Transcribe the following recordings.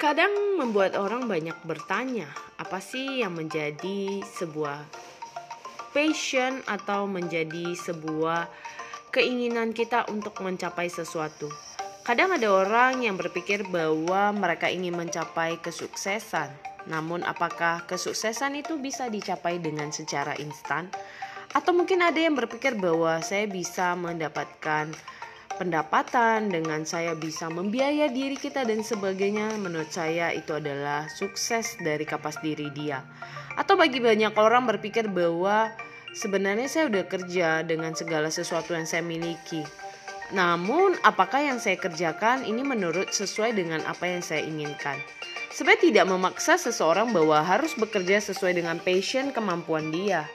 Kadang membuat orang banyak bertanya, apa sih yang menjadi sebuah passion atau menjadi sebuah keinginan kita untuk mencapai sesuatu. Kadang ada orang yang berpikir bahwa mereka ingin mencapai kesuksesan. Namun apakah kesuksesan itu bisa dicapai dengan secara instan? Atau mungkin ada yang berpikir bahwa saya bisa mendapatkan pendapatan, dengan saya bisa membiayai diri kita dan sebagainya, menurut saya itu adalah sukses dari kapas diri dia. Atau bagi banyak orang berpikir bahwa sebenarnya saya udah kerja dengan segala sesuatu yang saya miliki. Namun, apakah yang saya kerjakan ini menurut sesuai dengan apa yang saya inginkan? Sebenarnya tidak memaksa seseorang bahwa harus bekerja sesuai dengan passion kemampuan dia.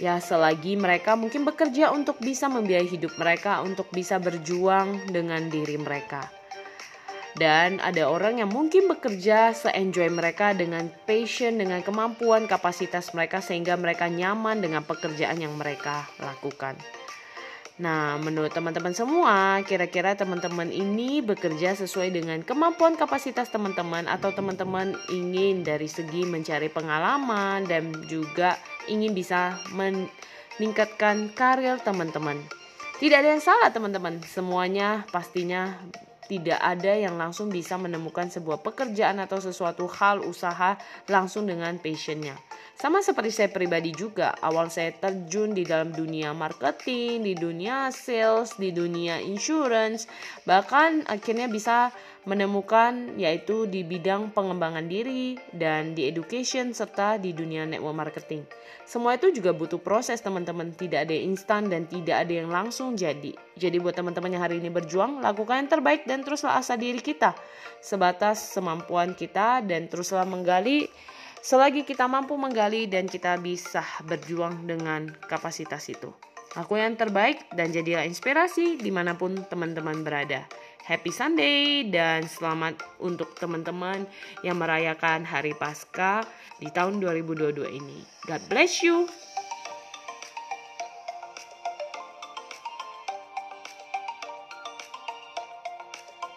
Ya, selagi mereka mungkin bekerja untuk bisa membiayai hidup mereka, untuk bisa berjuang dengan diri mereka. Dan ada orang yang mungkin bekerja se-enjoy mereka dengan passion, dengan kemampuan, kapasitas mereka sehingga mereka nyaman dengan pekerjaan yang mereka lakukan. Nah, menurut teman-teman semua, kira-kira teman-teman ini bekerja sesuai dengan kemampuan kapasitas teman-teman atau teman-teman ingin dari segi mencari pengalaman dan juga ingin bisa meningkatkan karir teman-teman. Tidak ada yang salah teman-teman, semuanya pastinya tidak ada yang langsung bisa menemukan sebuah pekerjaan atau sesuatu hal usaha langsung dengan passionnya. Sama seperti saya pribadi juga, awal saya terjun di dalam dunia marketing, di dunia sales, di dunia insurance, bahkan akhirnya bisa menemukan yaitu di bidang pengembangan diri dan di education serta di dunia network marketing. Semua itu juga butuh proses teman-teman, tidak ada yang instan dan tidak ada yang langsung jadi. Jadi buat teman-teman yang hari ini berjuang, lakukan yang terbaik dan teruslah asa diri kita sebatas semampuan kita dan teruslah menggali selagi kita mampu menggali dan kita bisa berjuang dengan kapasitas itu. Aku yang terbaik dan jadilah inspirasi di mana pun teman-teman berada. Happy Sunday dan selamat untuk teman-teman yang merayakan Hari Paskah di tahun 2022 ini. God bless you.